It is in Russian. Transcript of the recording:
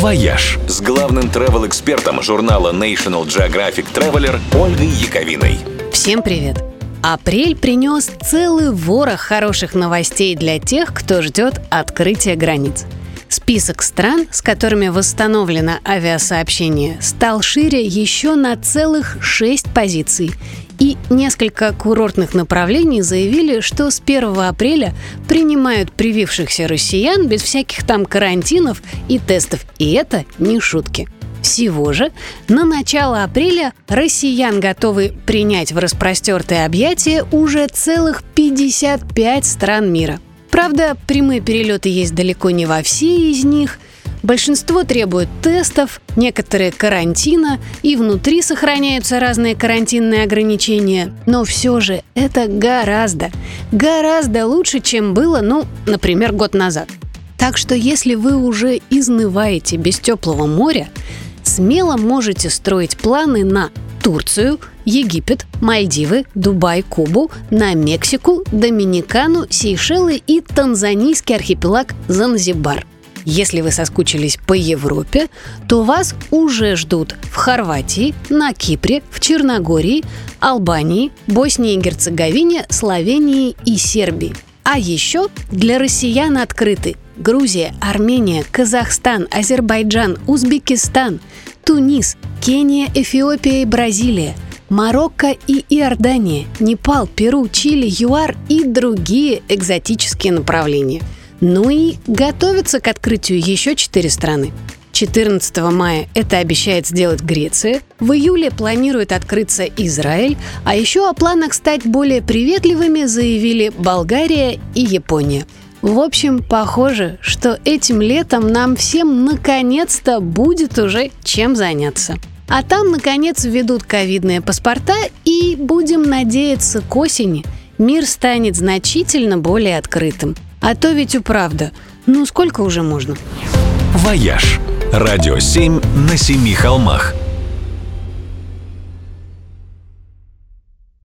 «Вояж» с главным travel-экспертом журнала National Geographic Traveler Ольгой Яковиной. Всем привет! Апрель принес целый ворох хороших новостей для тех, кто ждет открытия границ. Список стран, с которыми восстановлено авиасообщение, стал шире еще на целых шесть позиций. Несколько курортных направлений заявили, что с 1 апреля принимают привившихся россиян без всяких там карантинов и тестов. И это не шутки. Всего же на начало апреля россиян готовы принять в распростертое объятие уже целых 55 стран мира. Правда, прямые перелеты есть далеко не во все из них – Большинство требуют тестов, некоторые карантина, и внутри сохраняются разные карантинные ограничения. Но все же это гораздо, гораздо лучше, чем было, ну, например, год назад. Так что если вы уже изнываете без теплого моря, смело можете строить планы на Турцию, Египет, Мальдивы, Дубай, Кубу, на Мексику, Доминикану, Сейшелы и танзанийский архипелаг Занзибар – если вы соскучились по Европе, то вас уже ждут в Хорватии, на Кипре, в Черногории, Албании, Боснии и Герцеговине, Словении и Сербии. А еще для россиян открыты Грузия, Армения, Казахстан, Азербайджан, Узбекистан, Тунис, Кения, Эфиопия и Бразилия, Марокко и Иордания, Непал, Перу, Чили, ЮАР и другие экзотические направления – ну и готовятся к открытию еще четыре страны. 14 мая это обещает сделать Греция, в июле планирует открыться Израиль, а еще о планах стать более приветливыми заявили Болгария и Япония. В общем, похоже, что этим летом нам всем наконец-то будет уже чем заняться. А там, наконец, введут ковидные паспорта и, будем надеяться, к осени мир станет значительно более открытым. А то ведь и правда. Ну сколько уже можно? «Вояж» – радио 7 на семи холмах –